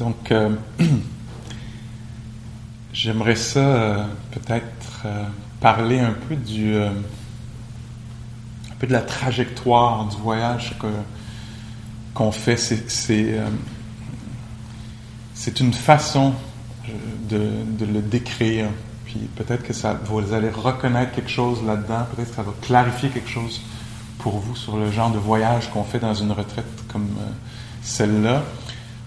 Donc, euh, j'aimerais ça euh, peut-être euh, parler un peu du, un peu de la trajectoire du voyage qu'on fait. C'est, c'est, une façon de, de, le décrire. Puis peut-être que ça, vous allez reconnaître quelque chose là-dedans. Peut-être que ça va clarifier quelque chose pour vous sur le genre de voyage qu'on fait dans une retraite comme celle-là.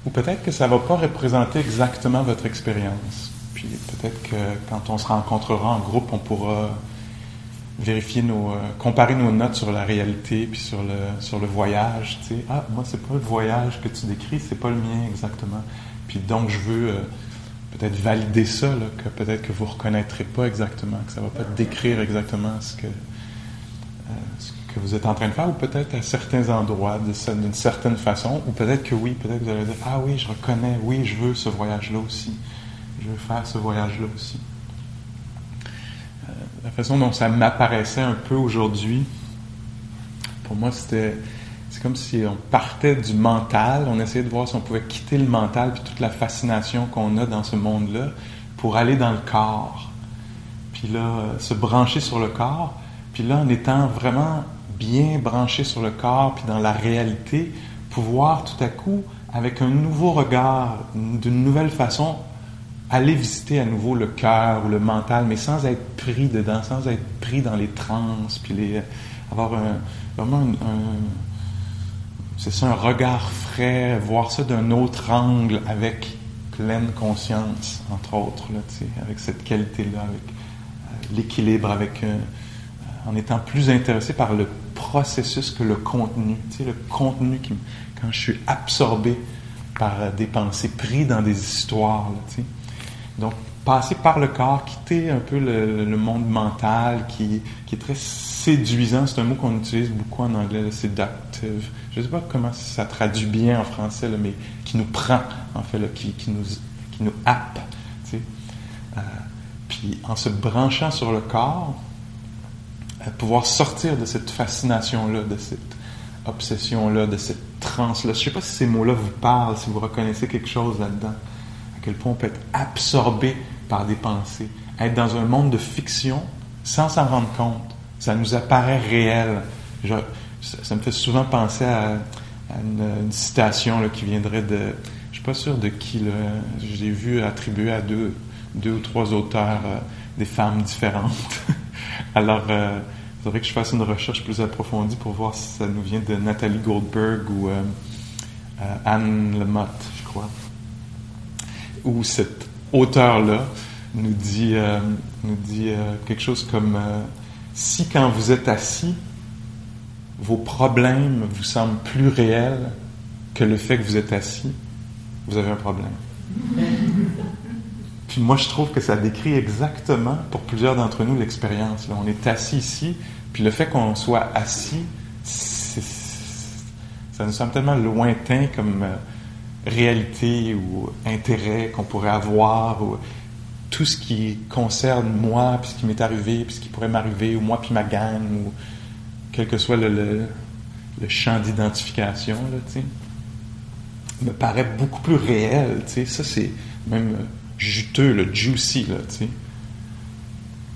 Ou peut-être que ça ne va pas représenter exactement votre expérience. Puis peut-être que quand on se rencontrera en groupe, on pourra vérifier nos, euh, comparer nos notes sur la réalité puis sur le sur le voyage. Tu sais, ah moi c'est pas le voyage que tu décris, c'est pas le mien exactement. Puis donc je veux euh, peut-être valider ça, là, que peut-être que vous reconnaîtrez pas exactement, que ça va pas décrire exactement ce que que vous êtes en train de faire, ou peut-être à certains endroits d'une certaine façon, ou peut-être que oui, peut-être que vous allez dire Ah oui, je reconnais, oui, je veux ce voyage-là aussi. Je veux faire ce voyage-là aussi. Euh, la façon dont ça m'apparaissait un peu aujourd'hui, pour moi, c'était. C'est comme si on partait du mental, on essayait de voir si on pouvait quitter le mental puis toute la fascination qu'on a dans ce monde-là pour aller dans le corps. Puis là, euh, se brancher sur le corps. Puis là, en étant vraiment bien branché sur le corps puis dans la réalité, pouvoir tout à coup, avec un nouveau regard, d'une nouvelle façon, aller visiter à nouveau le cœur ou le mental, mais sans être pris dedans, sans être pris dans les trans, puis avoir vraiment un, c'est ça, un regard frais, voir ça d'un autre angle avec pleine conscience, entre autres, là, avec cette qualité-là, avec euh, l'équilibre, avec euh, en étant plus intéressé par le processus que le contenu. Tu sais, le contenu qui, quand je suis absorbé par des pensées, pris dans des histoires. tu sais. Donc, passer par le corps, quitter un peu le, monde mental qui, qui, est très séduisant. C'est un mot qu'on utilise beaucoup en anglais, le seductive. Je ne sais pas comment ça traduit bien en français, mais qui nous prend, en fait, qui, qui, nous, qui nous happe. Tu sais. Euh, puis en se branchant sur le corps, pouvoir sortir de cette fascination-là, de cette obsession-là, de cette transe-là. Je ne sais pas si ces mots-là vous parlent, si vous reconnaissez quelque chose là-dedans. À quel point on peut être absorbé par des pensées, être dans un monde de fiction sans s'en rendre compte. Ça nous apparaît réel. ça, me fait souvent penser à, une, citation qui viendrait de... Je ne suis pas sûr de qui. Là, j'ai vu attribuer à deux, deux ou trois auteurs euh, des femmes différentes. Alors, euh, il faudrait que je fasse une recherche plus approfondie pour voir si ça nous vient de Nathalie Goldberg ou euh, euh, Anne Lamott, je crois. Où cet auteur-là nous dit, nous dit quelque chose comme Si quand vous êtes assis, vos problèmes vous semblent plus réels que le fait que vous êtes assis, vous avez un problème. Puis moi, je trouve que ça décrit exactement, pour plusieurs d'entre nous, l'expérience. On est assis ici, puis le fait qu'on soit assis, ça nous semble tellement lointain comme euh, réalité ou intérêt qu'on pourrait avoir, ou tout ce qui concerne moi, puis ce qui m'est arrivé, puis ce qui pourrait m'arriver, ou moi puis ma gang, ou quel que soit le, le, champ d'identification, là, me paraît beaucoup plus réel, tu sais. Ça, c'est même euh, juteux, le juicy, là, tu sais.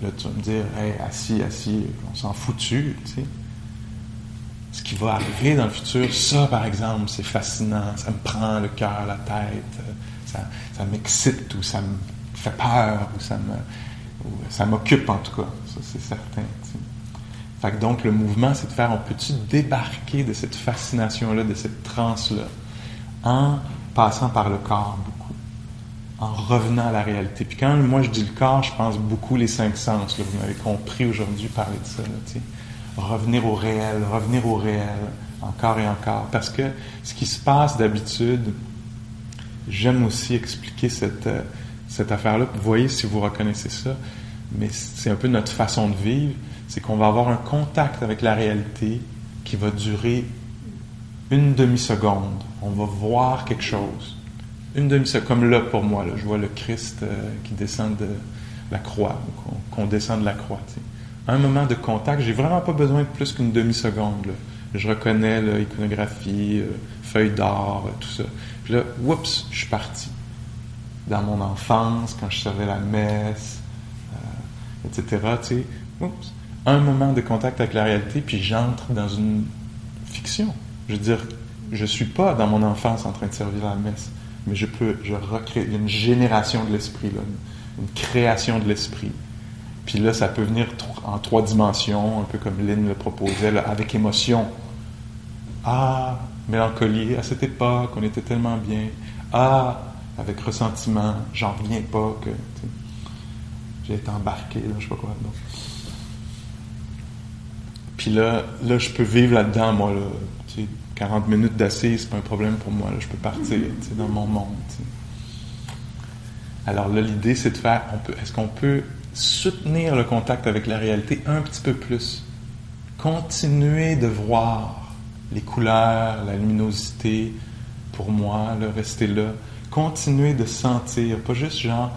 Là, tu vas me dire, hey, assis, assis, on s'en foutu, tu sais. Ce qui va arriver dans le futur, ça, par exemple, c'est fascinant, ça me prend le cœur, la tête, ça, ça m'excite ou ça me fait peur ou ça me, ça m'occupe en tout cas, ça c'est certain. Fait que donc le mouvement, c'est de faire, on peut-tu débarquer de cette fascination-là, de cette transe-là, en passant par le corps en revenant à la réalité. Puis quand moi je dis le corps, je pense beaucoup les cinq sens. vous m'avez compris aujourd'hui parler de ça. revenir au réel, revenir au réel, encore et encore. Parce que ce qui se passe d'habitude, j'aime aussi expliquer cette, euh, cette affaire-là. Vous voyez si vous reconnaissez ça, mais c'est un peu notre façon de vivre. C'est qu'on va avoir un contact avec la réalité qui va durer une demi-seconde. On va voir quelque chose une demi-seconde, comme là pour moi, là, je vois le Christ euh, qui descend de la croix, qu'on descend de la croix. Un moment de contact, j'ai vraiment pas besoin de plus qu'une demi-seconde. Je reconnais l'iconographie, euh, feuille d'or, euh, tout ça. Puis là, oups, je suis parti. Dans mon enfance, quand je savais la messe, euh, etc., tu sais, oups, un moment de contact avec la réalité, puis j'entre dans une fiction. Je veux dire, je suis pas dans mon enfance en train de servir la messe, mais je peux, je recrée une génération de l'esprit, là, une création de l'esprit. Puis là, ça peut venir en trois dimensions, un peu comme Lynn le proposait, avec émotion. Ah, mélancolie, à cette époque, on était tellement bien. Ah, avec ressentiment, j'en reviens pas que j'ai été embarqué, là, je sais pas quoi. Donc. Puis là, là, je peux vivre là-dedans, moi. Là, 40 minutes d'assise, c'est pas un problème pour moi. Là, je peux partir dans mon monde. Alors là, l'idée, c'est de faire, est-ce qu'on peut soutenir le contact avec la réalité un petit peu plus? Continuer de voir les couleurs, la luminosité, pour moi, le rester là. Continuer de sentir, pas juste genre,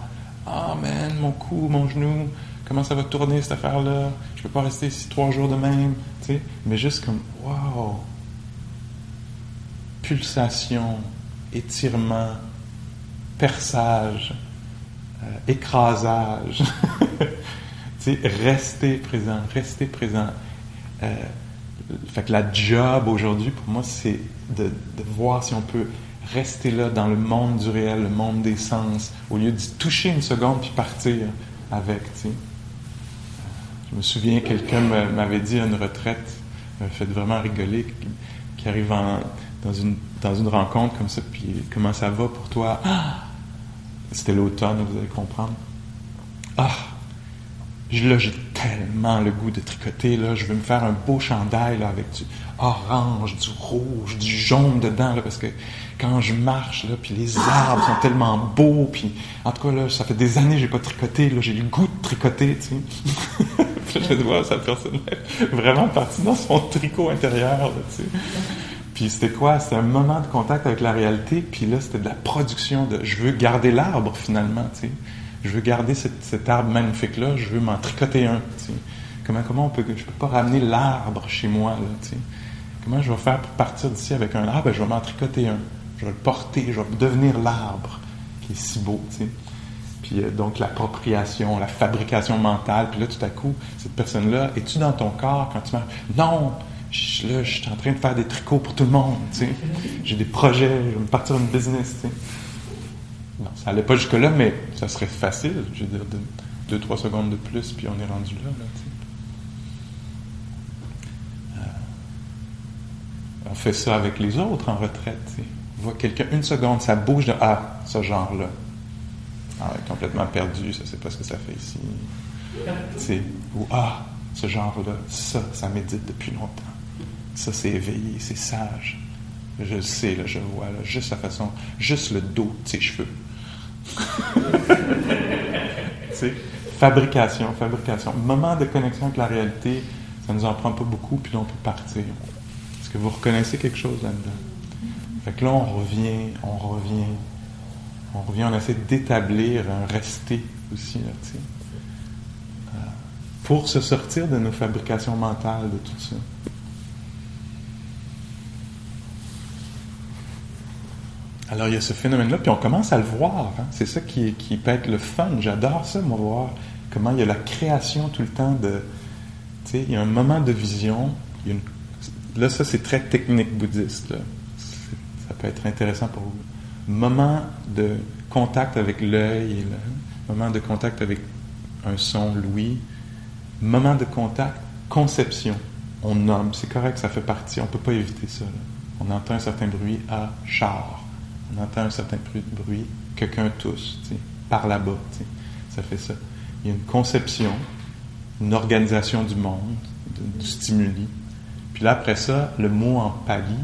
ah oh man, mon cou, mon genou, comment ça va tourner cette affaire-là? Je peux pas rester ici trois jours de même, mais juste comme, wow, pulsation, étirement, perçage, euh, écrasage. rester présent, rester présent. Euh, fait que la job aujourd'hui, pour moi, c'est de, voir si on peut rester là dans le monde du réel, le monde des sens, au lieu d'y toucher une seconde puis partir avec. Tu sais. Je me souviens, quelqu'un m'avait dit à une retraite, m'avait fait vraiment rigoler, qui arrive dans, une, dans une rencontre comme ça, puis comment ça va pour toi? Ah! C'était l'automne, vous allez comprendre. Ah! Là, j'ai tellement le goût de tricoter. Là. Je veux me faire un beau chandail là, avec du orange, du rouge, du jaune dedans. Là, parce que quand je marche, là, puis les arbres sont tellement beaux. Puis, en tout cas, là, ça fait des années que j'ai pas tricoté. Là, j'ai le goût de tricoter. Tu sais. je vois sa personne vraiment partie dans son tricot intérieur. Là, tu sais. Puis c'était quoi? C'était un moment de contact avec la réalité. Puis là, c'était de la production de... Je veux garder l'arbre, finalement. Tu sais je veux garder cet arbre magnifique-là, je veux m'en tricoter un. Comment, comment on peut, je peux pas ramener l'arbre chez moi, là, Comment je vais faire pour partir d'ici avec un arbre? Ben, je vais m'en tricoter un. Je vais le porter, je vais devenir l'arbre qui est si beau, Puis euh, donc l'appropriation, la fabrication mentale. Puis là, tout à coup, cette personne-là, es-tu dans ton corps quand tu marches? Non! Je, là, je suis en train de faire des tricots pour tout le monde, J'ai des projets, je vais me partir une business, non, ça n'allait pas jusque-là, mais ça serait facile. Je veux dire, deux, trois secondes de plus, puis on est rendu là. Euh, on fait ça avec les autres en retraite. On voit quelqu'un, une seconde, ça bouge de Ah, ce genre-là. Ah, complètement perdu, ça ne sait pas ce que ça fait ici. ou Ah, ce genre-là, ça, ça médite depuis longtemps. Ça, c'est éveillé, c'est sage. Je le sais, je vois, juste la façon, juste le dos de ses cheveux. fabrication, fabrication. Moment de connexion avec la réalité, ça ne nous en prend pas beaucoup, puis là, on peut partir. Est-ce que vous reconnaissez quelque chose là-dedans? Fait que là, on revient, on revient, on revient, on essaie d'établir un rester aussi, euh, pour se sortir de nos fabrications mentales, de tout ça. Alors il y a ce phénomène-là, puis on commence à le voir. Hein. C'est ça qui, peut être le fun. J'adore ça, moi, voir comment il y a la création tout le temps de... Tu il y a un moment de vision. Là, ça, c'est très technique bouddhiste. Ça peut être intéressant pour vous. Moment de contact avec l'œil, moment de contact avec un son, l'ouïe. Moment de contact, conception. On nomme, c'est correct, ça fait partie, on ne peut pas éviter ça. On entend un certain bruit à char on entend un certain bruit, quelqu'un tousse, par là-bas, ça fait ça. Il y a une conception, une organisation du monde, du stimuli. Puis là, après ça, le mot en pali,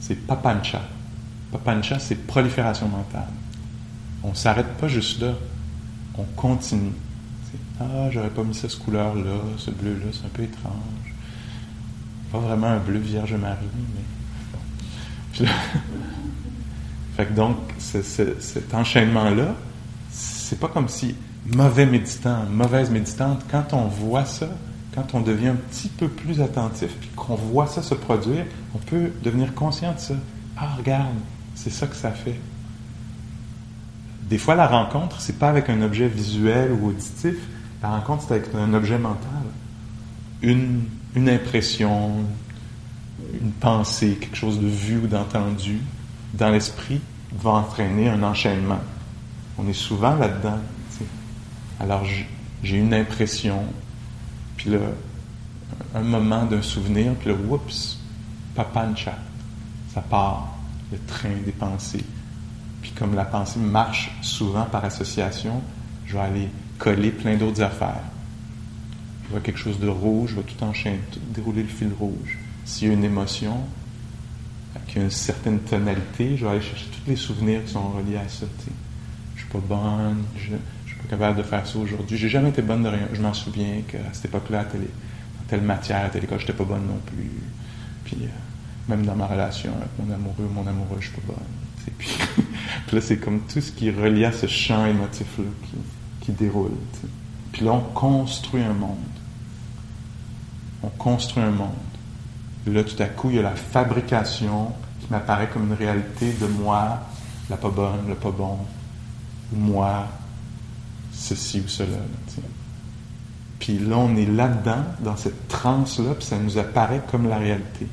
c'est papancha. Papancha, c'est prolifération mentale. On ne s'arrête pas juste là, on continue. Ah, j'aurais pas mis cette couleur-là, ce bleu-là, c'est un peu étrange. Pas vraiment un bleu Vierge Marie, mais. Donc, cet enchaînement-là, c'est pas comme si mauvais méditant, mauvaise méditante, quand on voit ça quand on devient un petit peu plus attentif, puis qu'on voit ça se produire, on peut devenir conscient de ça. Ah, regarde, c'est ça que ça fait. Des fois, la rencontre, c'est pas avec un objet visuel ou auditif. La rencontre, c'est avec un objet mental. Une, une impression, une pensée, quelque chose de vu ou d'entendu dans l'esprit va entraîner un enchaînement. On est souvent là-dedans. Alors, j'ai une impression, puis là, un moment d'un souvenir, puis là, oups, papancha, ça part, le train des pensées. Puis comme la pensée marche souvent par association, je vais aller coller plein d'autres affaires. Je vois quelque chose de rouge, je vais tout enchaîner, tout dérouler le fil rouge. S'il y a une émotion qui a une certaine tonalité, je vais aller chercher tous les souvenirs qui sont reliés à ça. Je Je suis pas bonne, je, capable de faire ça aujourd'hui. J'ai jamais été bonne de rien. Je m'en souviens qu'à cette époque-là, dans telle matière, à telle école, j'étais pas bonne non plus. Puis euh, même dans ma relation avec mon amoureux, mon amoureux, je suis pas bonne. Puis, puis, là, c'est comme tout ce qui est à ce champ émotif-là qui, déroule. Puis là, on construit un monde. On construit un monde. Là, tout à coup, il y a la fabrication qui m'apparaît comme une réalité de moi, la pas bonne, le pas bon, ou moi, ceci ou cela. puis là, on est là-dedans, dans cette transe-là, puis ça nous apparaît comme la réalité.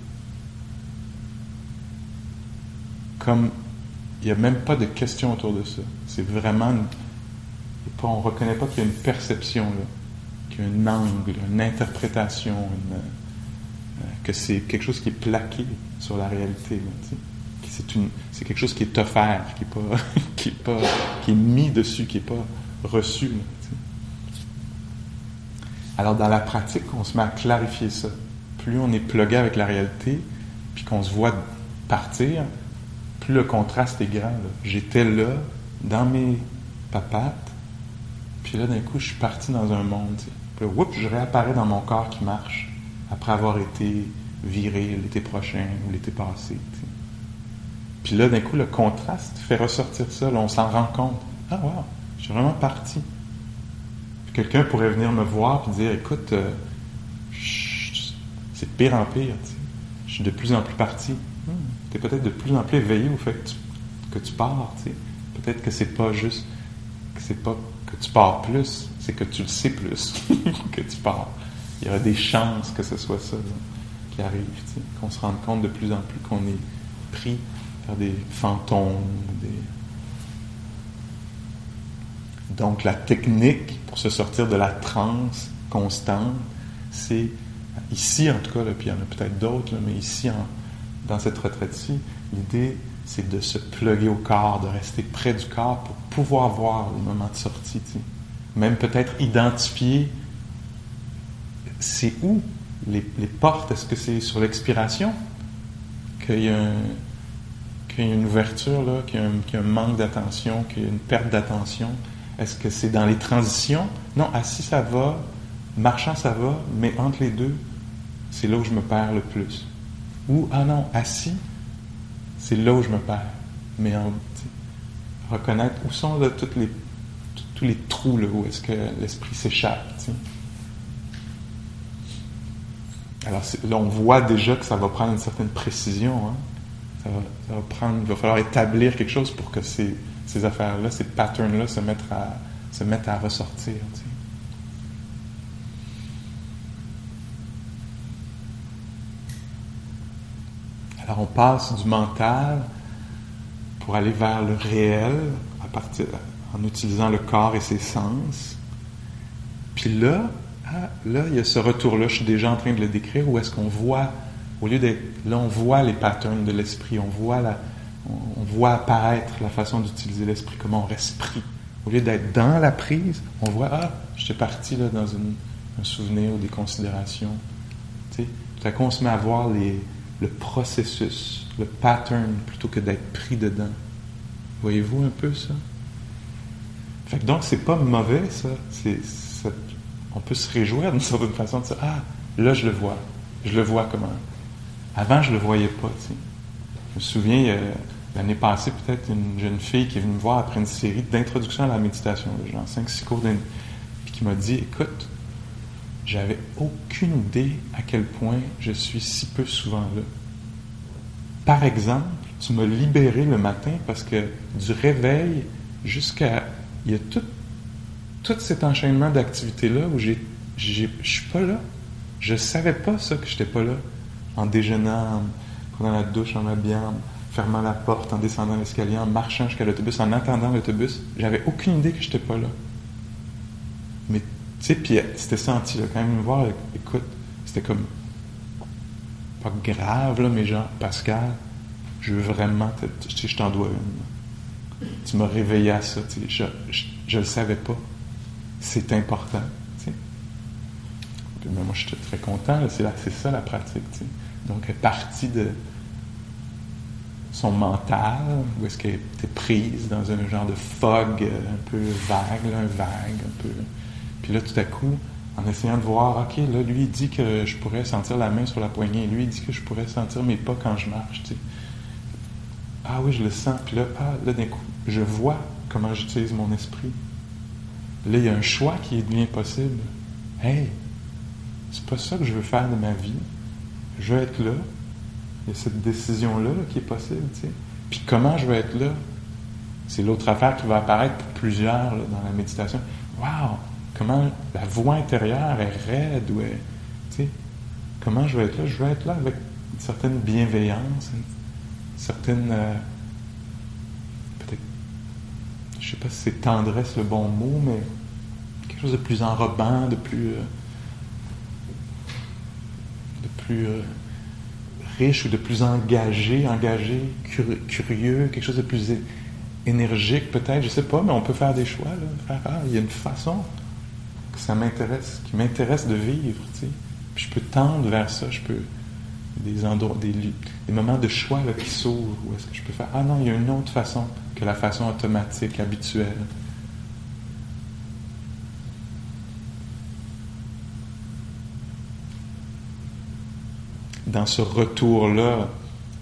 Comme il n'y a même pas de question autour de ça. C'est vraiment. on ne reconnaît pas qu'il y a une perception, qu'il y a un angle, une interprétation, euh, que c'est quelque chose qui est plaqué sur la réalité. c'est, quelque chose qui est offert, qui est, pas, qui, est mis dessus, qui n'est pas reçu. Alors, dans la pratique, on se met à clarifier ça. Plus on est plugué avec la réalité, puis qu'on se voit partir, plus le contraste est grand. J'étais là, dans mes papates, puis là, d'un coup, je suis parti dans un monde. Puis là, je réapparais dans mon corps qui marche, après avoir été viré l'été prochain ou l'été passé. Puis là, d'un coup, le contraste fait ressortir ça. on s'en rend compte. Ah, wow! Je suis vraiment parti. Quelqu'un pourrait venir me voir et dire Écoute, euh, c'est de pire en pire. Je suis de plus en plus parti. Hmm. Tu es peut-être de plus en plus éveillé au fait que tu, pars. Peut-être que c'est pas juste que c'est pas que tu pars plus, c'est que tu le sais plus que tu pars. Il y aura des chances que ce soit ça qui arrive, qu'on se rende compte de plus en plus qu'on est pris par des fantômes, donc la technique pour se sortir de la transe constante, c'est ici en tout cas, puis il y en a peut-être d'autres, mais ici dans cette retraite-ci, l'idée c'est de se pluguer au corps, de rester près du corps pour pouvoir voir les moments de sortie. Même peut-être identifier c'est où les, portes? Est-ce que c'est sur l'expiration qu'il y, a une ouverture, qu'il y, a un manque d'attention, qu'il y a une perte d'attention? Est-ce que c'est dans les transitions? Non, assis, ça va. Marchant, ça va. Mais entre les deux, c'est là où je me perds le plus. Ou, ah non, assis, c'est là où je me perds. Mais en, reconnaître où sont les, tous les trous là, où est-ce que l'esprit s'échappe. Alors là, on voit déjà que ça va prendre une certaine précision. Hein. Ça, va, prendre, il va falloir établir quelque chose pour que ces affaires-là, ces patterns-là se mettent à, ressortir. Alors on passe du mental pour aller vers le réel en utilisant le corps et ses sens. Puis là, ah, là, il y a ce retour-là, je suis déjà en train de le décrire, où est-ce qu'on voit, au lieu d'être, là on voit les patterns de l'esprit, on voit on, voit apparaître la façon d'utiliser l'esprit, comment on reste pris. Au lieu d'être dans la prise, on voit, ah, j'étais parti là, dans un souvenir ou des considérations. Tu sais, tout à se met à voir les, le processus, le pattern, plutôt que d'être pris dedans. Voyez-vous un peu ça? Fait que donc, c'est pas mauvais, ça. C'est, on peut se réjouir d'une certaine façon de ah, là, je le vois. Je le vois comment. Avant, je le voyais pas, tu sais. Je me souviens, l'année passée, peut-être, une jeune fille qui est venue me voir après une série d'introduction à la méditation, genre 5-6 cours puis qui m'a dit Écoute, j'avais aucune idée à quel point je suis si peu souvent là. Par exemple, tu m'as libéré le matin parce que du réveil jusqu'à. Il y a tout, tout cet enchaînement d'activités-là où j'ai, je suis pas là. Je savais pas ça que j'étais pas là. En déjeunant, en prenant la douche, en m'habillant, en fermant la porte, en descendant l'escalier, en marchant jusqu'à l'autobus, en attendant l'autobus. J'avais aucune idée que j'étais pas là. Mais, tu sais, puis c'était senti, là, quand même, me voir, écoute, c'était comme, pas grave, là, mais genre, Pascal, je veux vraiment, je t'en dois une. Tu m'as réveillé à ça, sais, je, ne le savais pas. C'est important, mais moi, je suis très content, c'est, ça la pratique. Donc, elle est partie de son mental, où est-ce qu'elle était prise dans un genre de fog un peu vague, un vague, un peu puis là, tout à coup, en essayant de voir, OK, là, lui, il dit que je pourrais sentir la main sur la poignée. Lui, il dit que je pourrais sentir mes pas quand je marche. Ah oui, je le sens. Puis là, ah, là, d'un coup, je vois comment j'utilise mon esprit. Là, il y a un choix qui bien possible. Hey, c'est pas ça que je veux faire de ma vie. Je veux être là. Il y a cette décision-là qui est possible. Puis comment je veux être là? C'est l'autre affaire qui va apparaître pour plusieurs dans la méditation. Wow! Comment la voix intérieure est raide ou comment je vais être là? Je vais être là avec une certaine bienveillance, une certaine, euh, peut-être, je sais pas si c'est tendresse le bon mot, mais quelque chose de plus enrobant, de plus, euh, de plus euh, riche ou de plus engagé, engagé, curieux, quelque chose de plus énergique peut-être, je sais pas, mais on peut faire des choix, là, ah, il y a une façon que ça m'intéresse, qui m'intéresse de vivre, tu sais. Je peux tendre vers ça, je peux des endroits, des, des moments de choix là, qui s'ouvrent, où est-ce que je peux faire ah non, il y a une autre façon que la façon automatique, habituelle. Dans ce retour-là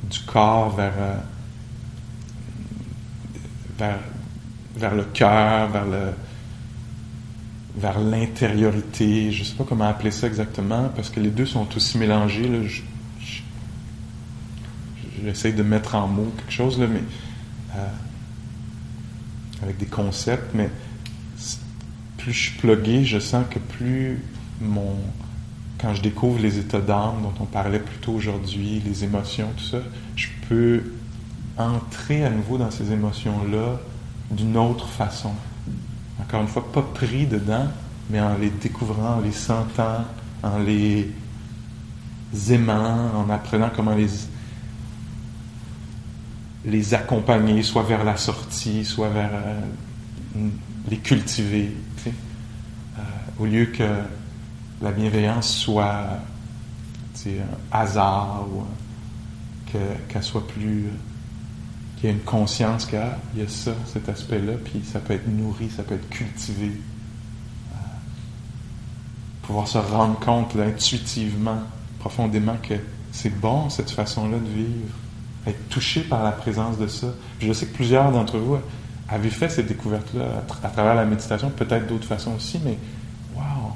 du corps vers, euh, vers, vers le cœur, vers le, vers l'intériorité, je ne sais pas comment appeler ça exactement, parce que les deux sont aussi mélangés. Là. j'essaie de mettre en mots quelque chose, là, mais euh, avec des concepts, mais plus je suis plugué, je sens que plus mon quand je découvre les états d'âme dont on parlait plus tôt aujourd'hui, les émotions, tout ça, je peux entrer à nouveau dans ces émotions-là d'une autre façon. Encore une fois, pas pris dedans, mais en les découvrant, en les sentant, en les aimant, en apprenant comment les, les accompagner, soit vers la sortie, soit vers euh, les cultiver. Euh, au lieu que la bienveillance soit un hasard ou qu'elle soit plus qu'il y a une conscience qu'il y a ça, cet aspect-là, puis ça peut être nourri, ça peut être cultivé. Euh, pouvoir se rendre compte intuitivement, profondément, que c'est bon cette façon-là de vivre, être touché par la présence de ça. je sais que plusieurs d'entre vous avaient fait ces découvertes-là à, travers la méditation, peut-être d'autres façons aussi, mais wow!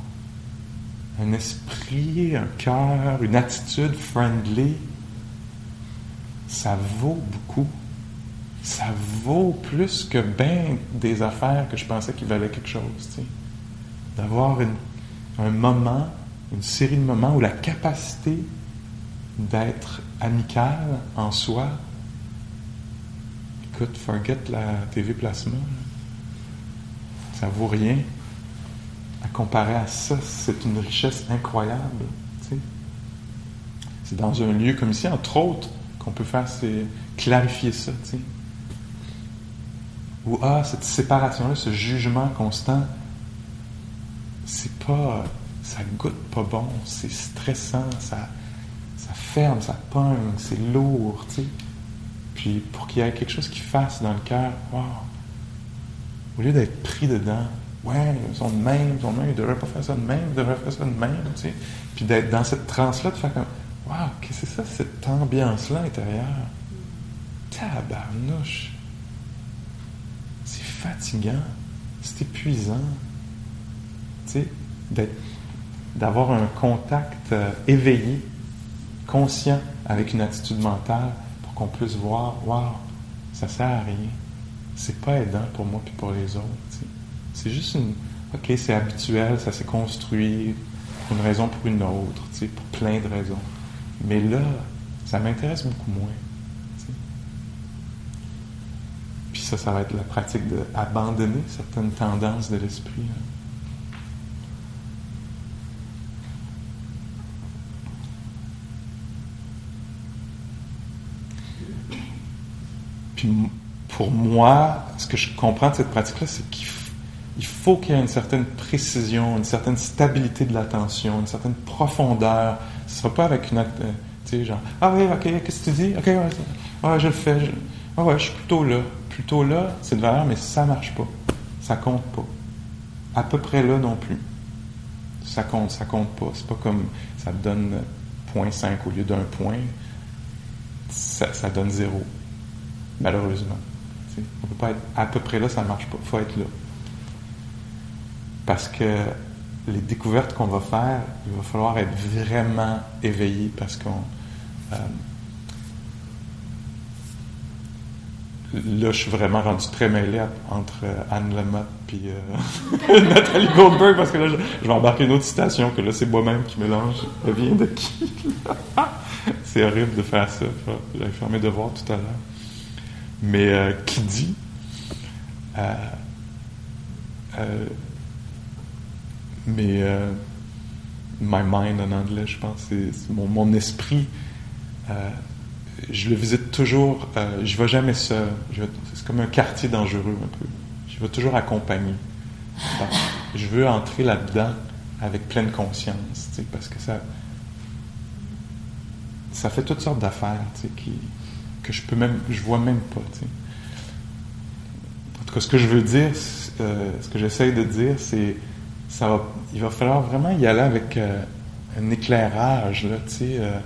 Un esprit, un cœur, une attitude friendly, ça vaut beaucoup ça vaut plus que bien des affaires que je pensais qu'ils valaient quelque chose. D'avoir un moment, une série de moments où la capacité d'être amical en soi, écoute, forget la TV plasma, ça vaut rien. À comparer à ça, c'est une richesse incroyable. C'est dans un lieu comme ici, entre autres, qu'on peut faire, c'est clarifier ça. sais ou ah, cette séparation-là, ce jugement constant, c'est pas. ça goûte pas bon, c'est stressant, ça ferme, ça pogne, c'est lourd, tu sais. Puis pour qu'il y ait quelque chose qui fasse dans le cœur, wow, au lieu d'être pris dedans, ouais, ils sont de même, ils sont de même, ils devraient pas faire ça de même, ils devraient faire ça de même, tu sais. Puis d'être dans cette transe-là, de faire comme, wow, qu'est-ce que c'est ça, cette ambiance-là intérieure? Tabarnouche! fatigant, c'est épuisant. Tu sais, d'être d'avoir un contact euh, éveillé, conscient avec une attitude mentale pour qu'on puisse voir, waouh, ça sert à rien. C'est pas aidant pour moi puis pour les autres. C'est juste une, ok, c'est habituel, ça s'est construit pour une raison pour une autre, pour plein de raisons. Mais là, ça m'intéresse beaucoup moins. Puis ça, ça va être la pratique d'abandonner certaines tendances de l'esprit. Hein. Pour moi, ce que je comprends de cette pratique-là, c'est qu'il faut qu'il y ait une certaine précision, une certaine stabilité de l'attention, une certaine profondeur. Ce ne sera pas avec une... Euh, tu sais, genre, ah oui, ok, qu'est-ce que tu dis? Ok, ouais, je le fais. Je, ah ouais, je suis plutôt là. Plutôt là, c'est de valeur, mais ça ne marche pas. Ça compte pas. À peu près là non plus. Ça compte, ça compte pas. C'est pas comme ça donne 0.5 au lieu d'un point. Ça, ça donne zéro malheureusement. On ne peut pas être à peu près là, ça ne marche pas. Il faut être là. Parce que les découvertes qu'on va faire, il va falloir être vraiment éveillé parce qu'on. Euh, là, je suis vraiment rendu très mêlé entre euh, Anne Lamott et euh, Nathalie Goldberg parce que là, je, vais embarquer une autre citation que là, c'est moi-même qui mélange. Elle vient de qui C'est horrible de faire ça. J'avais fait mes devoirs tout à l'heure mais euh, qui dit euh, euh, mais my mind en anglais, je pense, c'est mon, esprit. je le visite toujours. je ne vais jamais seul. C'est comme un quartier dangereux un peu. Je vais toujours accompagner. je veux entrer là-dedans avec pleine conscience, parce que ça, ça fait toutes sortes d'affaires qui, que je peux même, je vois même pas. En tout cas, ce que je veux dire, euh, ce que j'essaye de dire, c'est ça va, il va falloir vraiment y aller avec euh, un éclairage, là, tu sais, euh,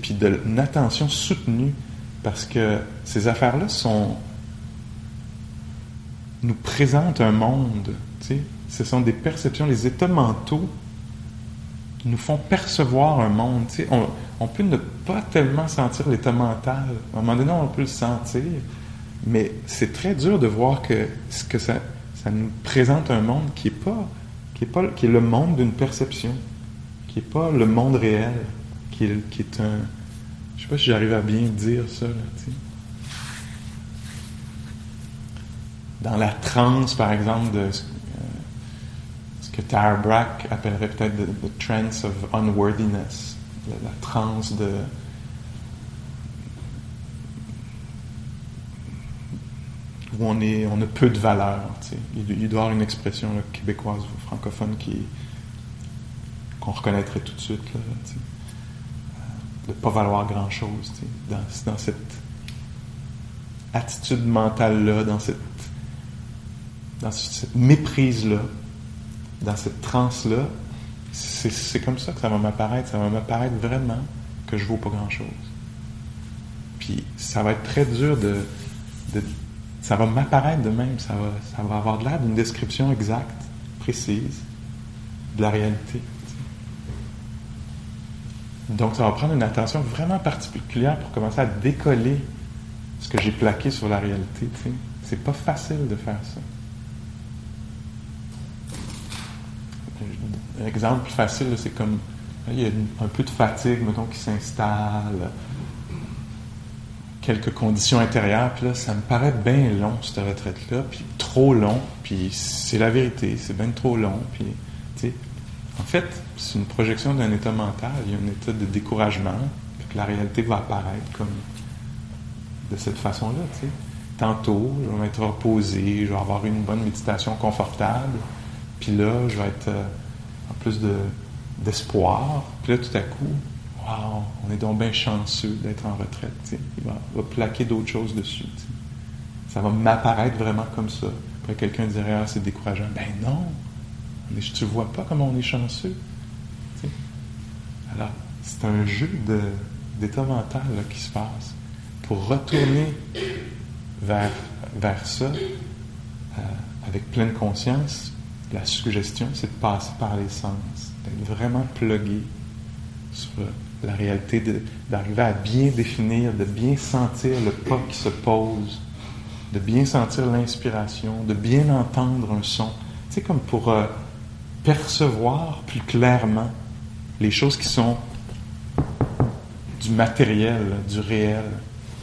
puis de une attention soutenue, parce que ces affaires-là sont nous présentent un monde, tu sais, ce sont des perceptions, les états mentaux nous font percevoir un monde. Tu sais, on, peut ne pas tellement sentir l'état mental. À un moment donné, on peut le sentir, mais c'est très dur de voir que, ça, nous présente un monde qui est pas, qui est pas, qui est le monde d'une perception, qui est pas le monde réel, qui est, qui est un, je sais pas si j'arrive à bien dire ça, là, Dans la transe, par exemple, de ce euh, que Tara Brack appellerait peut-être the trance of unworthiness la, transe de où on, est, on a peu de valeur. Il, doit y avoir une expression québécoise ou francophone qui qu'on reconnaîtrait tout de suite. Là, de ne pas valoir grand-chose. Dans, dans cette attitude mentale-là, dans cette, dans cette méprise-là, dans cette transe-là, c'est comme ça que ça va m'apparaître. Ça va m'apparaître vraiment que je ne vaux pas grand-chose. Puis ça va être très dur de. ça va m'apparaître de même. Ça va, ça va avoir l'air d'une description exacte, précise de la réalité. Donc ça va prendre une attention vraiment particulière pour commencer à décoller ce que j'ai plaqué sur la réalité. C'est pas facile de faire ça. Un exemple facile, c'est comme il y a un peu de fatigue, mettons, qui s'installe, quelques conditions intérieures, puis là, ça me paraît bien long, cette retraite-là, puis trop long, puis c'est la vérité, c'est bien trop long, puis, tu sais, en fait, c'est une projection d'un état mental, il y a un état de découragement, puis que la réalité va apparaître comme de cette façon-là, tu sais. Tantôt, je vais m'être reposé, je vais avoir une bonne méditation confortable, puis là, je vais être... Euh, en plus d'espoir. Puis là, tout à coup, wow, on est donc bien chanceux d'être en retraite. Il va, plaquer d'autres choses dessus. Ça va m'apparaître vraiment comme ça. Après, quelqu'un dirait, ah, c'est décourageant. Ben non, tu ne vois pas comment on est chanceux. Alors, c'est un jeu d'état mental qui se passe pour retourner vers, vers ça euh, avec pleine conscience la suggestion, c'est de passer par les sens, d'être vraiment plugué sur la réalité, d'arriver à bien définir, de bien sentir le pas qui se pose, de bien sentir l'inspiration, de bien entendre un son. C'est comme pour euh, percevoir plus clairement les choses qui sont du matériel, du réel.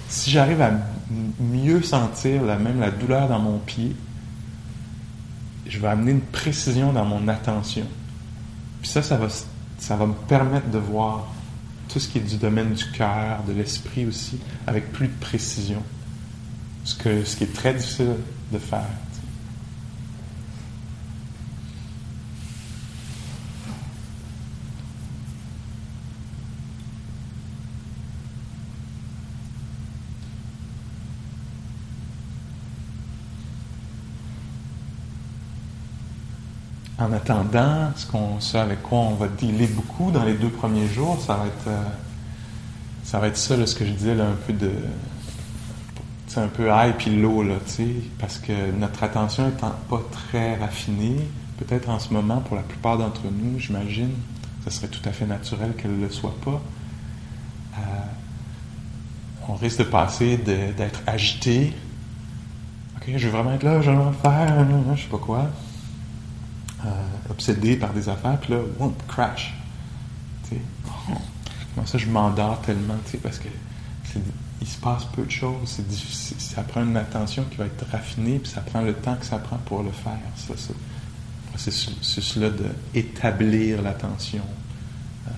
Si j'arrive à mieux sentir même la douleur dans mon pied, je vais amener une précision dans mon attention. Puis ça, ça va, ça va me permettre de voir tout ce qui est du domaine du cœur, de l'esprit aussi, avec plus de précision. Ce, que, ce qui est très difficile de faire. En attendant, ce, ce avec quoi on va dealer beaucoup dans les deux premiers jours, ça va être, euh, ça va être ça, ce que je disais, là, un peu de. C'est un peu high puis low, là, tu sais, parce que notre attention étant pas très raffinée, peut-être en ce moment, pour la plupart d'entre nous, j'imagine, ça serait tout à fait naturel qu'elle ne le soit pas. Euh, on risque de passer d'être agité. Ok, je veux vraiment être là, je vais faire, je sais pas quoi. Euh, obsédé par des affaires, puis là, whoop, crash. Comment ça, je m'endors tellement, parce que il se passe peu de choses. Ça prend une attention qui va être raffinée, puis ça prend le temps que ça prend pour le faire. Ça, ça. C'est cela d'établir l'attention, euh,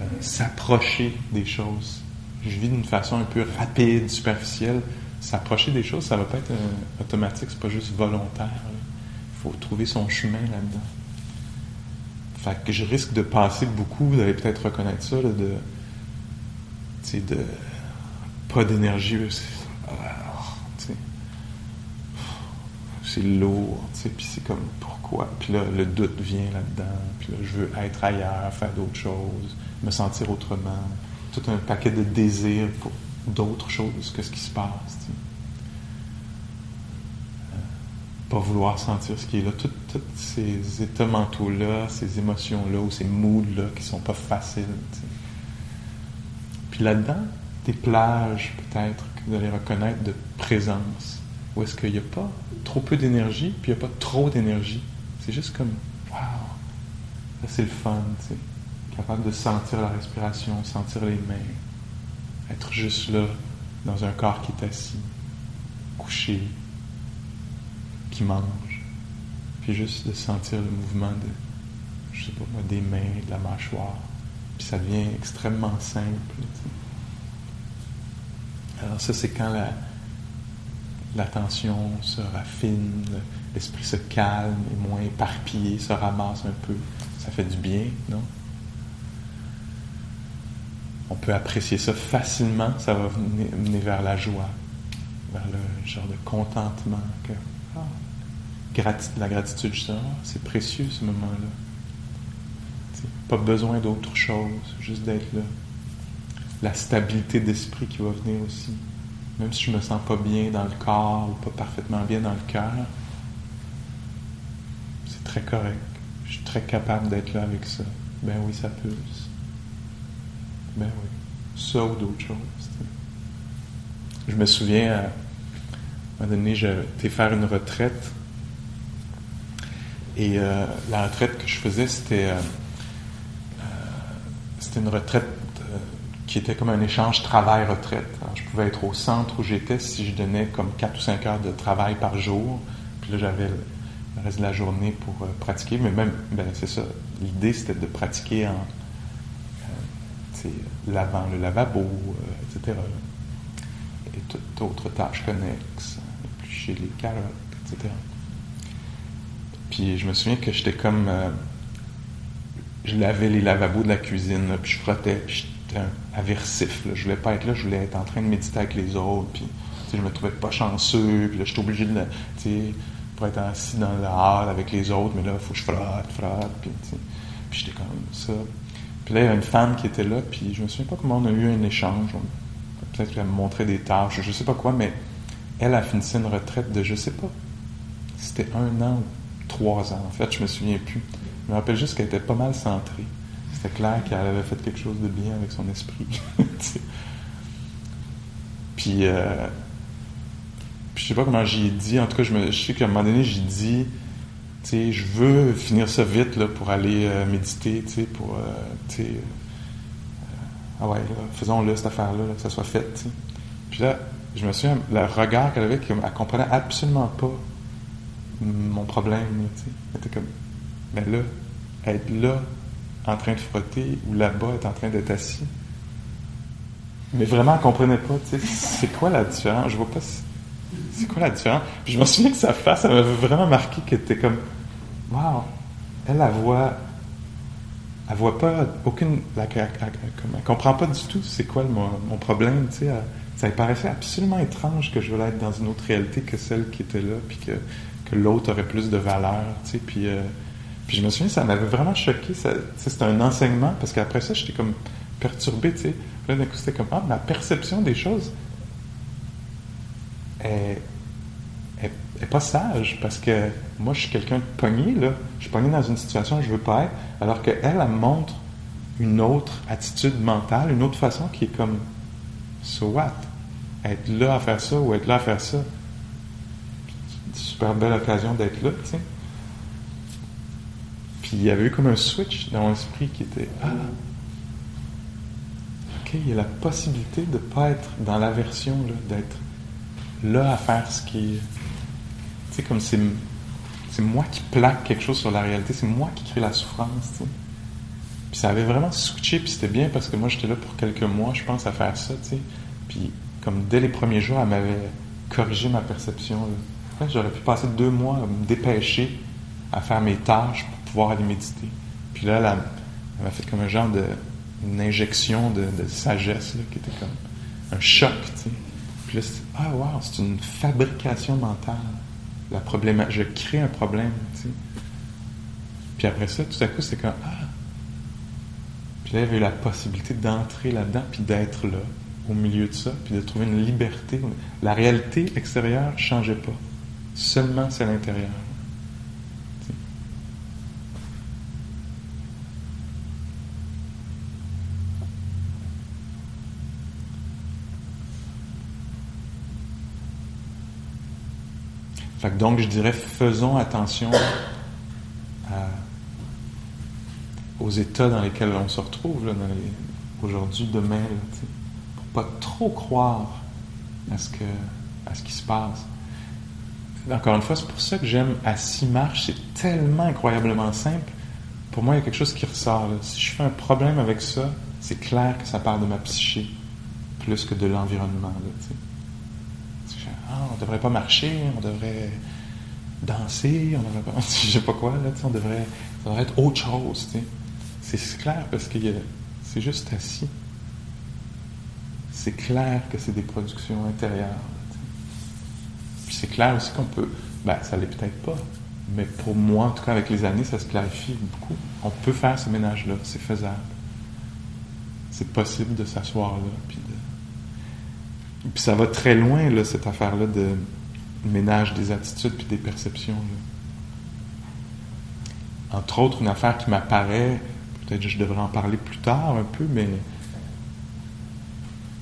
euh, s'approcher des choses. Je vis d'une façon un peu rapide, superficielle. S'approcher des choses, ça va pas être automatique, c'est pas juste volontaire trouver son chemin là-dedans. Fait que je risque de passer beaucoup, vous allez peut-être reconnaître ça, de, de pas d'énergie. C'est lourd, puis c'est comme pourquoi? Puis là, le doute vient là-dedans. Puis là, je veux être ailleurs, faire d'autres choses, me sentir autrement. Tout un paquet de désirs pour d'autres choses que ce qui se passe pas vouloir sentir ce qui est là, tous ces états mentaux-là, ces émotions-là ou ces moods-là qui sont pas faciles. Puis là-dedans, des plages peut-être que vous allez reconnaître de présence, où est-ce qu'il n'y a pas trop peu d'énergie, puis il n'y a pas trop d'énergie. C'est juste comme, wow, là c'est le fun, tu sais. Capable de sentir la respiration, sentir les mains, être juste là, dans un corps qui est assis, couché, mange. Puis juste de sentir le mouvement de, je sais pas moi, des mains, de la mâchoire. Puis ça devient extrêmement simple. Alors ça, c'est quand la, l'attention se raffine, l'esprit se calme, est moins éparpillé, se ramasse un peu. Ça fait du bien, non? On peut apprécier ça facilement, ça va mener vers la joie, vers le genre de contentement que la gratitude, c'est précieux ce moment-là. Pas besoin d'autre chose, juste d'être là. La stabilité d'esprit qui va venir aussi. Même si je me sens pas bien dans le corps ou pas parfaitement bien dans le cœur, c'est très correct. Je suis très capable d'être là avec ça. Ben oui, ça peut. Ben oui. Ça ou d'autres choses. Je me souviens, à un moment donné, j'étais faire une retraite et euh, la retraite que je faisais, c'était, euh, euh, une retraite qui était comme un échange travail-retraite. je pouvais être au centre où j'étais si je donnais comme 4 ou 5 heures de travail par jour. Puis là, j'avais le, reste de la journée pour pratiquer. Mais même, ben, c'est ça. L'idée, c'était de pratiquer en lavant le lavabo, etc. Et toutes autres tâches connexes, éplucher les carottes, etc. Puis je me souviens que j'étais comme. Euh, je lavais les lavabos de la cuisine, puis je frottais, puis j'étais aversif. Je voulais pas être là, je voulais être en train de méditer avec les autres, puis je me trouvais pas chanceux, puis là, j'étais obligé de. pour être assis dans la hall avec les autres, mais là, il faut que je frotte, frotte, puis, puis j'étais comme ça. Puis là, il y a une femme qui était là, puis je me souviens pas comment on a eu un échange. Peut-être qu'elle me montrait des tâches, je sais pas quoi, mais elle a fini une retraite de je sais pas. C'était un an trois ans. En fait, je me souviens plus. Je me rappelle juste qu'elle était pas mal centrée. C'était clair qu'elle avait fait quelque chose de bien avec son esprit. puis, euh, puis, je sais pas comment j'y ai dit. En tout cas, je, me, sais qu'à un moment donné, j'ai dit, je veux finir ça vite là, pour aller euh, méditer, pour, euh, tu sais, euh, ah ouais, faisons-le cette affaire-là, que ça soit fait. Puis là, je me souviens, le regard qu'elle avait, elle comprenait absolument pas mon problème, était comme, mais ben là, être là, en train de frotter, ou là-bas, être en train d'être assis. Mais vraiment, elle comprenait pas, tu sais, c'est quoi la différence? Je vois pas, c'est quoi la différence? Puis je me souviens que sa face, elle m'avait vraiment marqué qu'elle était comme, wow, elle, la voit, voit pas aucune, elle, elle, comprend pas du tout c'est quoi mon, mon problème, tu sais. ça lui paraissait absolument étrange que je voulais être dans une autre réalité que celle qui était là, puis que, que l'autre aurait plus de valeur, puis... Euh, puis je me souviens, ça m'avait vraiment choqué. C'était un enseignement, parce qu'après ça, j'étais comme perturbé, tu sais. Là, d'un coup, c'était comme, ah, ma perception des choses est, est, pas sage, parce que moi, je suis quelqu'un de pogné, là. Je suis pogné dans une situation où je veux pas être, alors qu'elle, elle, elle montre une autre attitude mentale, une autre façon qui est comme, so what? Être là à faire ça ou être là à faire ça? Super belle occasion d'être là, tu sais. Puis il y avait eu comme un switch dans mon esprit qui était Ah, OK, il y a la possibilité de ne pas être dans l'aversion, d'être là à faire ce qui. Tu sais, comme c'est, c'est moi qui plaque quelque chose sur la réalité, c'est moi qui crée la souffrance, tu sais. Puis ça avait vraiment switché, puis c'était bien parce que moi j'étais là pour quelques mois, je pense, à faire ça, tu sais. Puis comme dès les premiers jours, elle m'avait corrigé ma perception. Là. J'aurais pu passer deux mois à me dépêcher à faire mes tâches pouvoir aller méditer. Puis là, elle, m'a fait comme un genre de injection de, sagesse qui était comme un choc. Puis là, c'est, ah wow, c'est une fabrication mentale. La problème, je crée un problème, tu sais. Puis après ça, tout à coup, c'est comme ah. Puis là, il y avait eu la possibilité d'entrer là-dedans, puis d'être là, au milieu de ça, puis de trouver une liberté. La réalité extérieure ne changeait pas. Seulement c'est l'intérieur. donc, je dirais, faisons attention aux états dans lesquels on se retrouve aujourd'hui, demain, pour pas trop croire à ce qui se passe. Encore une fois, c'est pour ça que j'aime à six marches, c'est tellement incroyablement simple. Pour moi, il y a quelque chose qui ressort. Si je fais un problème avec ça, c'est clair que ça part de ma psyché plus que de l'environnement. Ah, on ne devrait pas marcher, on devrait danser, on devrait pas, je sais pas quoi, là, on devrait, ça devrait être autre chose. C'est clair parce que c'est juste assis. C'est clair que c'est des productions intérieures. Puis c'est clair aussi qu'on peut, ben ça l'est peut-être pas, mais pour moi, en tout cas avec les années, ça se clarifie beaucoup. On peut faire ce ménage-là, c'est faisable. C'est possible de s'asseoir là, puis ça va très loin, cette affaire-là de ménage des attitudes puis des perceptions. Entre autres, une affaire qui m'apparaît, peut-être que je devrais en parler plus tard un peu, mais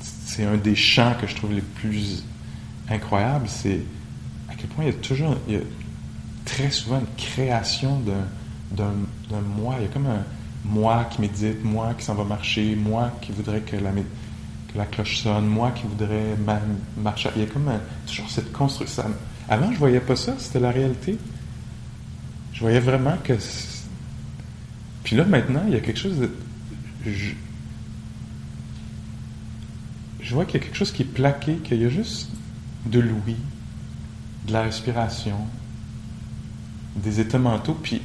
c'est un des champs que je trouve les plus incroyables, c'est à quel point il y a toujours, il y a très souvent une création d'un, moi. Il y a comme un moi qui médite, moi qui s'en va marcher, moi qui voudrait que la cloche sonne, moi qui voudrais marcher. Il y a comme toujours cette construction. Avant, je voyais pas ça, c'était la réalité. Je voyais vraiment que. Puis là, maintenant, il y a quelque chose de. Je, je vois qu'il y a quelque chose qui est plaqué, qu'il y a juste de l'ouïe, de la respiration, des états mentaux, puis,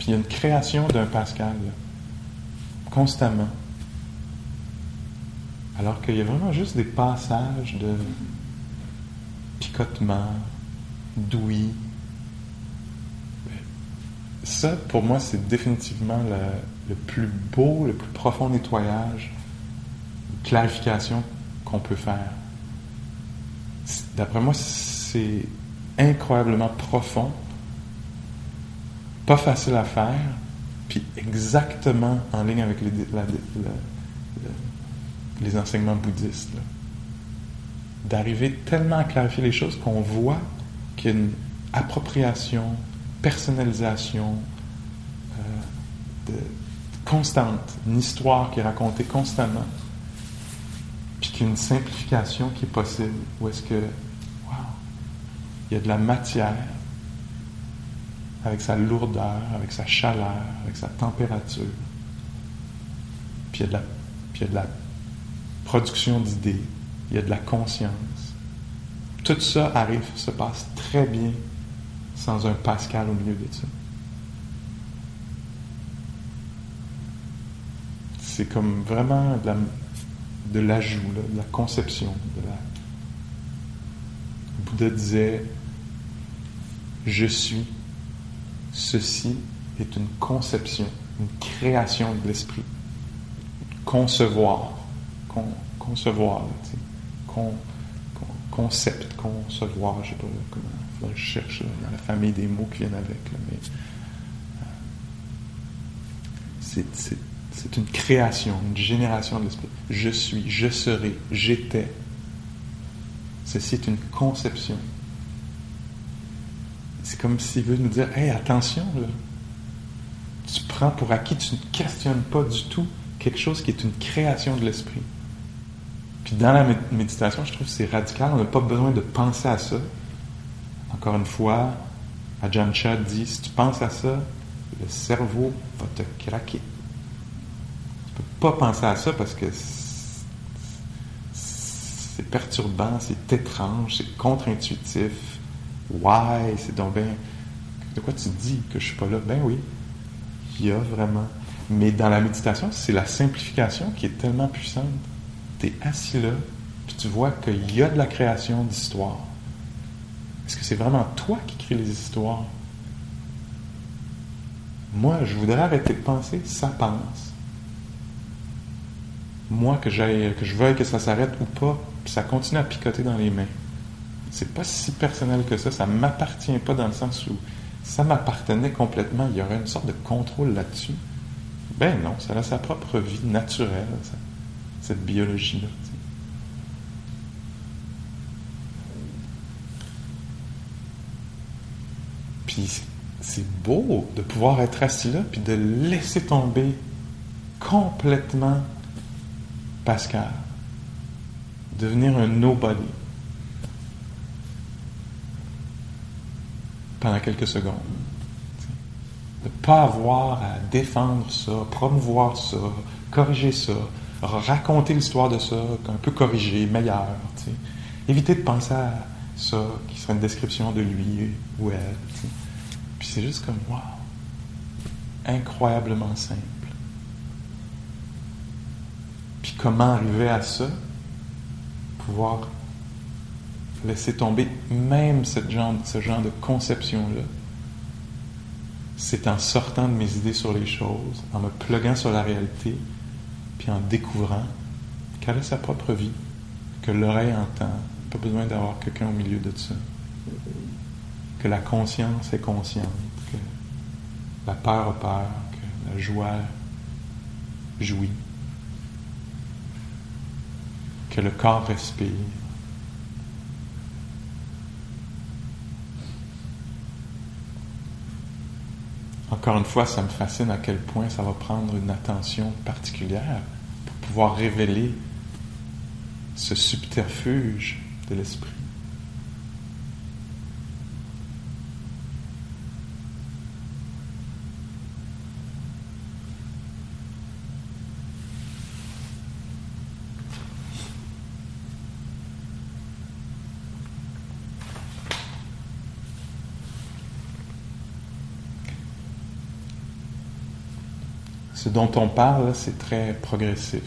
il y a une création d'un Pascal, constamment. Alors qu'il y a vraiment juste des passages de picotement, d'ouïe. Ça, pour moi, c'est définitivement le, plus beau, le plus profond nettoyage, clarification qu'on peut faire. D'après moi, c'est incroyablement profond. pas facile à faire, puis exactement en ligne avec les, enseignements bouddhistes. D'arriver tellement à clarifier les choses qu'on voit qu'il y a une appropriation, personnalisation euh, constante, une histoire qui est racontée constamment, puis qu'il y a une simplification qui est possible, où est-ce que, wow, il y a de la matière avec sa lourdeur, avec sa chaleur, avec sa température, puis il y a de la, puis il y a de la production d'idées, il y a de la conscience. Tout ça arrive, se passe très bien sans un Pascal au milieu de ça. C'est comme vraiment de l'ajout, de, la conception. De. Bouddha disait Je suis, ceci est une conception, une création de l'esprit. Concevoir, concevoir, concept, concevoir, je ne sais pas comment, je cherche dans la famille des mots qui viennent avec, mais euh, c'est une création, une génération de l'esprit. Je suis, je serai, j'étais. Ceci est une conception. C'est comme s'il veut nous dire, hé, attention, là. Tu prends pour acquis, tu ne questionnes pas du tout quelque chose qui est une création de l'esprit. Puis dans la méditation, je trouve que c'est radical. On n'a pas besoin de penser à ça. Encore une fois, Ajahn Chah dit si tu penses à ça, le cerveau va te craquer. Pas penser à ça parce que c'est perturbant, c'est étrange, c'est contre-intuitif. Ouais, c'est donc bien. De quoi tu dis que je suis pas là? Ben oui, il y a vraiment. Mais dans la méditation, c'est la simplification qui est tellement puissante tu es assis là, puis tu vois qu'il y a de la création d'histoires. Est-ce que c'est vraiment toi qui crée les histoires? Moi, je voudrais arrêter de penser, ça pense. Moi, que, que je veuille que ça s'arrête ou pas, ça continue à picoter dans les mains. C'est pas si personnel que ça, ça m'appartient pas dans le sens où ça m'appartenait complètement, il y aurait une sorte de contrôle là-dessus. Ben non, ça a sa propre vie naturelle. Cette biologie-là. Puis c'est beau de pouvoir être assis là, puis de laisser tomber complètement Pascal, devenir un nobody pendant quelques secondes. De ne pas avoir à défendre ça, promouvoir ça, corriger ça, raconter l'histoire de ça, un peu corrigé, meilleur. Éviter de penser à ça, qui serait une description de lui ou elle. Puis c'est juste comme, wow, incroyablement simple. Puis comment arriver à ça? Pouvoir laisser tomber même ce genre, ce genre de conception-là. C'est en sortant de mes idées sur les choses, en me pluguant sur la réalité, puis en découvrant qu'elle a sa propre vie, que l'oreille entend, pas besoin d'avoir quelqu'un au milieu de ça, que la conscience est consciente, que la peur a peur, que la joie jouit, que le corps respire. Encore une fois, ça me fascine à quel point ça va prendre une attention particulière pour pouvoir révéler ce subterfuge de l'esprit. Ce dont on parle, c'est très progressif.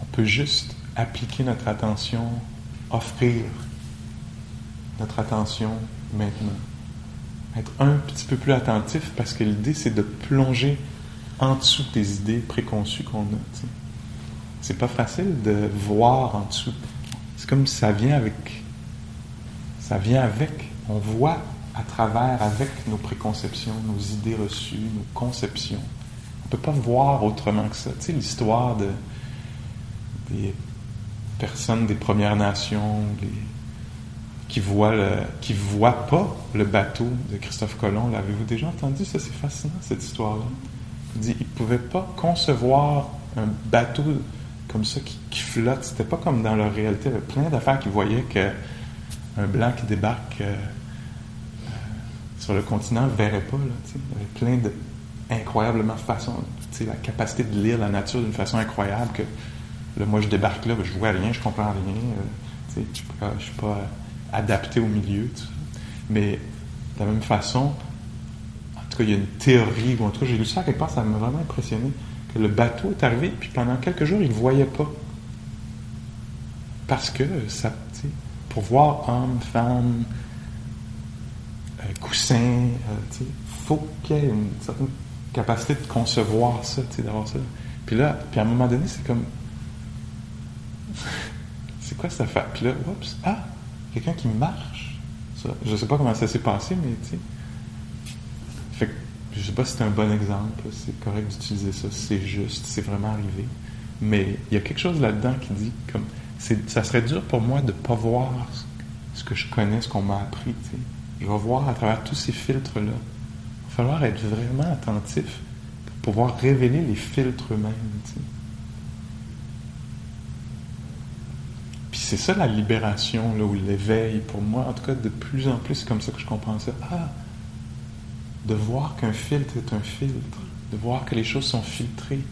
On peut juste appliquer notre attention, offrir notre attention maintenant. Être un petit peu plus attentif parce que l'idée, c'est de plonger en dessous des idées préconçues qu'on a. C'est pas facile de voir en dessous. C'est comme ça vient avec. Ça vient avec. On voit à travers, avec nos préconceptions, nos idées reçues, nos conceptions. On ne peut pas voir autrement que ça. Tu sais, l'histoire de, des personnes des Premières Nations, qui voient qui voient pas le bateau de Christophe Colomb. L'avez-vous déjà entendu? Ça, c'est fascinant, cette histoire-là. Il dit, il pouvait pas concevoir un bateau comme ça qui, qui flotte. C'était pas comme dans leur réalité. Il y avait plein d'affaires qui voyaient qu'un blanc qui débarque euh, euh, sur le continent ne verrait pas. Là, il y avait plein d'incroyablement façons. La capacité de lire la nature d'une façon incroyable que là, moi je débarque là, ben, je vois rien, je comprends rien. Euh, je suis pas adapté au milieu. Mais de la même façon, en tout cas, il y a une théorie, ou en tout cas, j'ai lu ça quelque part, ça m'a vraiment impressionné le bateau est arrivé, puis pendant quelques jours, il ne voyait pas. Parce que, ça, pour voir homme, femme, euh, coussin, il euh, faut qu'il y ait une certaine capacité de concevoir ça, d'avoir ça. Puis là, puis à un moment donné, c'est comme. c'est quoi cette? Puis là, oups, ah, quelqu'un qui marche? Ça. Je sais pas comment ça s'est passé, mais tu sais. Fait que je sais pas si c'est un bon exemple, c'est correct d'utiliser ça, c'est juste, c'est vraiment arrivé. Mais il y a quelque chose là-dedans qui dit comme ça serait dur pour moi de pas voir ce que je connais, ce qu'on m'a appris. Je vais voir à travers tous ces filtres-là. Va falloir être vraiment attentif pour pouvoir révéler les filtres eux-mêmes. Puis c'est ça la libération, là, ou l'éveil, pour moi, en tout cas, de plus en plus, c'est comme ça que je comprends ça. Ah, de voir qu'un filtre est un filtre, de voir que les choses sont filtrées,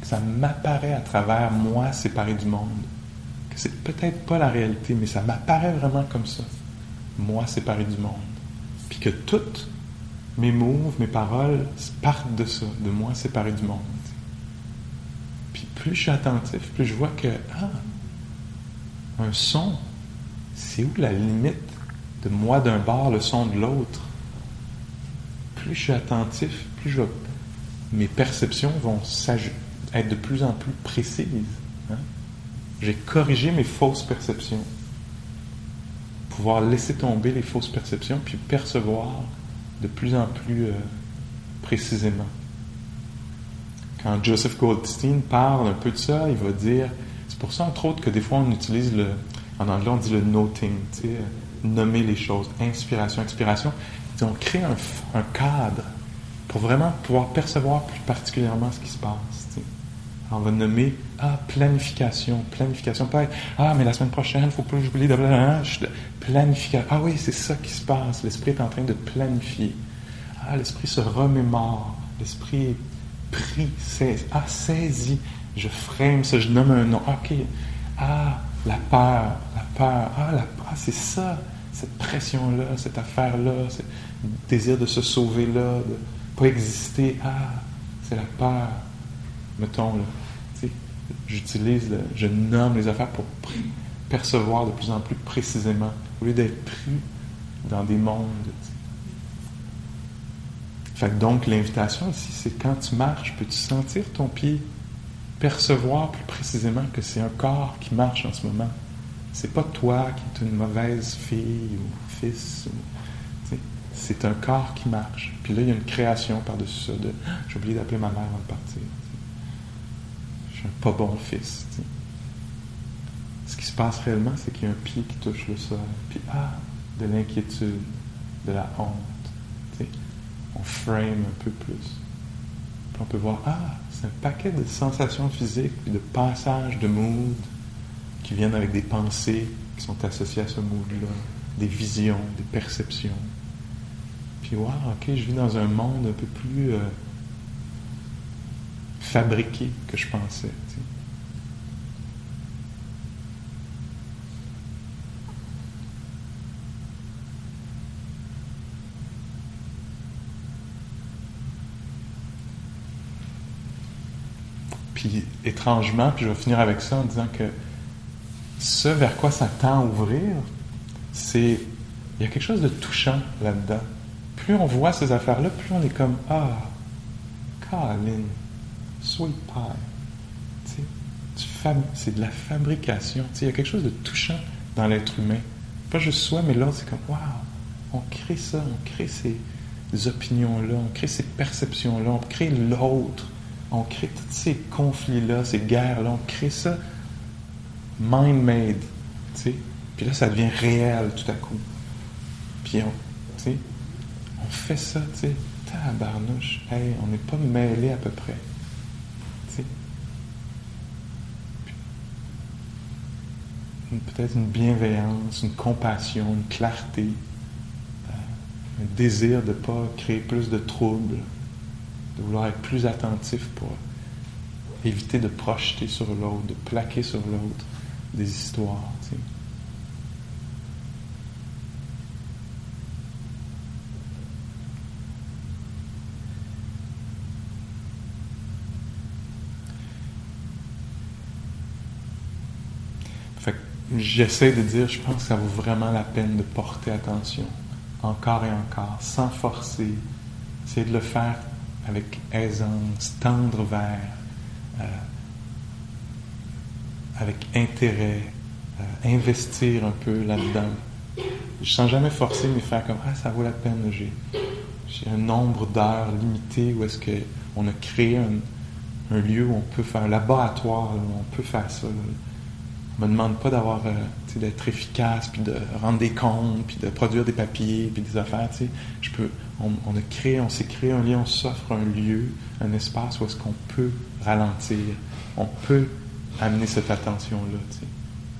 que ça m'apparaît à travers moi séparé du monde, que c'est peut-être pas la réalité, mais ça m'apparaît vraiment comme ça, moi séparé du monde, puis que toutes mes mots, mes paroles partent de ça, de moi séparé du monde. Puis plus je suis attentif, plus je vois que, ah, un son, c'est où la limite de moi d'un bord, le son de l'autre? plus je suis attentif, plus je, mes perceptions vont être de plus en plus précises. Hein? J'ai corrigé mes fausses perceptions. Pouvoir laisser tomber les fausses perceptions, puis percevoir de plus en plus euh, précisément. Quand Joseph Goldstein parle un peu de ça, il va dire, c'est pour ça entre autres que des fois on utilise le, en anglais on dit le noting, nommer les choses, inspiration, expiration on crée un, cadre pour vraiment pouvoir percevoir plus particulièrement ce qui se passe. On va nommer ah, planification, planification. Pas ah, mais la semaine prochaine, il faut pas que j'oublie de planification. Ah oui, c'est ça qui se passe. L'esprit est en train de planifier. Ah, l'esprit se remémore. L'esprit est pris. Ah, saisi. Je frame ça, je nomme un nom. OK. Ah, la peur, la peur. Ah, la, ah c'est ça cette pression-là, cette affaire-là, ce désir de se sauver-là, de pas exister. Ah, c'est la peur. Mettons, là, j'utilise, je nomme les affaires pour percevoir de plus en plus précisément, au lieu d'être pris dans des mondes. Fait donc, l'invitation ici, c'est quand tu marches, peux-tu sentir ton pied, percevoir plus précisément que c'est un corps qui marche en ce moment? C'est pas toi qui es une mauvaise fille ou fils. c'est un corps qui marche. Puis là, il y a une création par-dessus ça de j'ai oublié d'appeler ma mère avant de partir. Pas bon fils. Ce qui se passe réellement, c'est qu'il y a un pied qui touche le sol. Puis ah, de l'inquiétude, de la honte. On frame un peu plus. Puis on peut voir, ah, c'est un paquet de sensations physiques, puis de passages de mood, qui viennent avec des pensées qui sont associées à ce mood-là, des visions, des perceptions. Puis, wow, ok, je vis dans un monde un peu plus euh, fabriqué que je pensais. Puis étrangement, puis je vais finir avec ça en disant que ce vers quoi ça tend à ouvrir, c'est. Il y a quelque chose de touchant là-dedans. Plus on voit ces affaires-là, plus on est comme Ah, Colin, sweet pie. C'est de la fabrication. il y a quelque chose de touchant dans l'être humain. Pas juste soi, mais l'autre, c'est comme Waouh, on crée ça, on crée ces opinions-là, on crée ces perceptions-là, on crée l'autre, on crée tous ces conflits-là, ces guerres-là, on crée ça mind-made. Puis là, ça devient réel tout à coup. Puis on, on fait ça, tu sais, tabarnouche, hey, on n'est pas mêlé à peu près. Peut-être une bienveillance, une compassion, une clarté, euh, un désir de ne pas créer plus de troubles, de vouloir être plus attentif pour éviter de projeter sur l'autre, de plaquer sur l'autre des histoires. J'essaie de dire, je pense que ça vaut vraiment la peine de porter attention, encore et encore, sans forcer. Essayer de le faire avec aisance, tendre vers, euh, avec intérêt, euh, investir un peu là-dedans. Je sens jamais forcer, mais faire comme Ah, ça vaut la peine. J'ai, un nombre d'heures limité où est-ce qu'on a créé un, lieu où on peut faire un laboratoire, où on peut faire ça. On me demande pas d'avoir, euh, d'être efficace, puis de rendre des comptes, puis de produire des papiers, puis des affaires. Je peux, on, a créé, on s'est créé un lien, on s'offre un lieu, un espace où est-ce qu'on peut ralentir, on peut amener cette attention-là.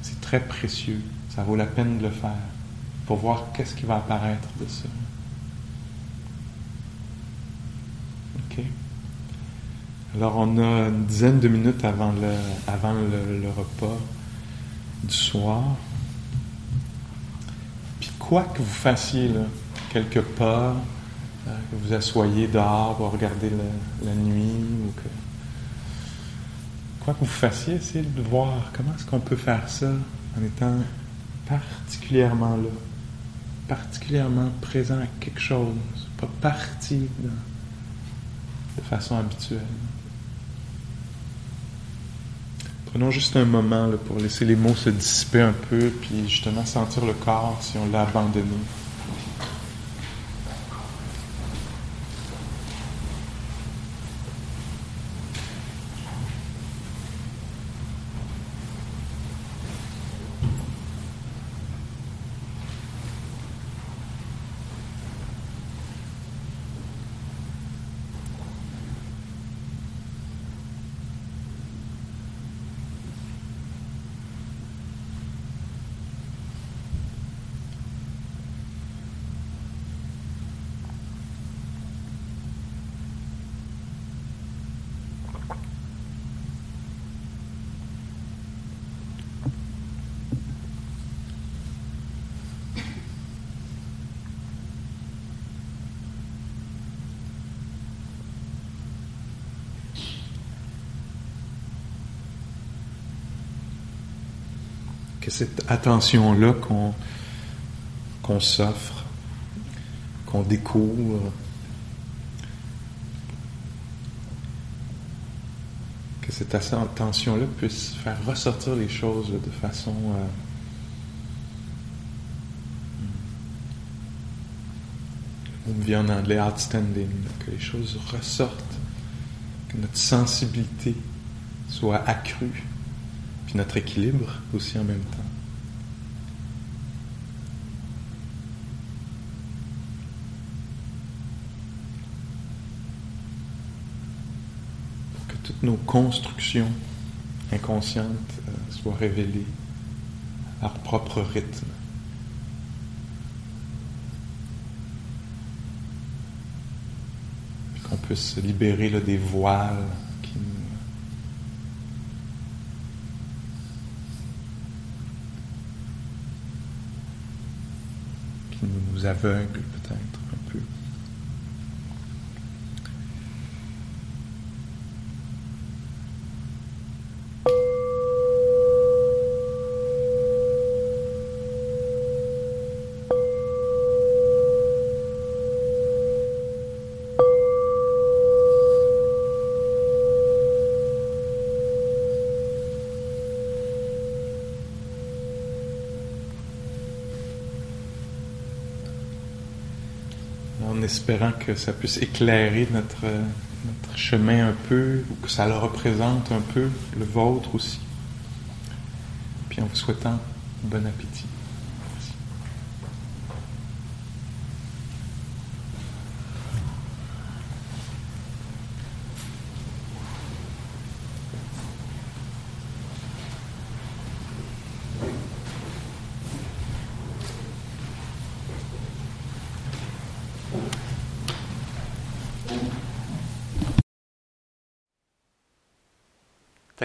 C'est très précieux. Ça vaut la peine de le faire pour voir qu'est-ce qui va apparaître de ça. OK? Alors, on a une dizaine de minutes avant le, avant le repas du soir. Puis quoi que vous fassiez, quelque part, euh, que vous assoyez dehors pour regarder la, nuit, ou que... Quoi que vous fassiez, essayez de voir comment est-ce qu'on peut faire ça en étant particulièrement là, particulièrement présent à quelque chose, pas parti de façon habituelle. Prenons juste un moment pour laisser les mots se dissiper un peu, puis justement sentir le corps si on l'a abandonné. Que cette attention-là qu'on s'offre, qu'on découvre, que cette attention-là puisse faire ressortir les choses de façon euh, on vient en anglais outstanding, que les choses ressortent, que notre sensibilité soit accrue notre équilibre aussi en même temps. Pour que toutes nos constructions inconscientes euh, soient révélées à leur propre rythme. Qu'on puisse se libérer des voiles afin espérant que ça puisse éclairer notre, chemin un peu, ou que ça le représente un peu, le vôtre aussi. Puis en vous souhaitant bon appétit.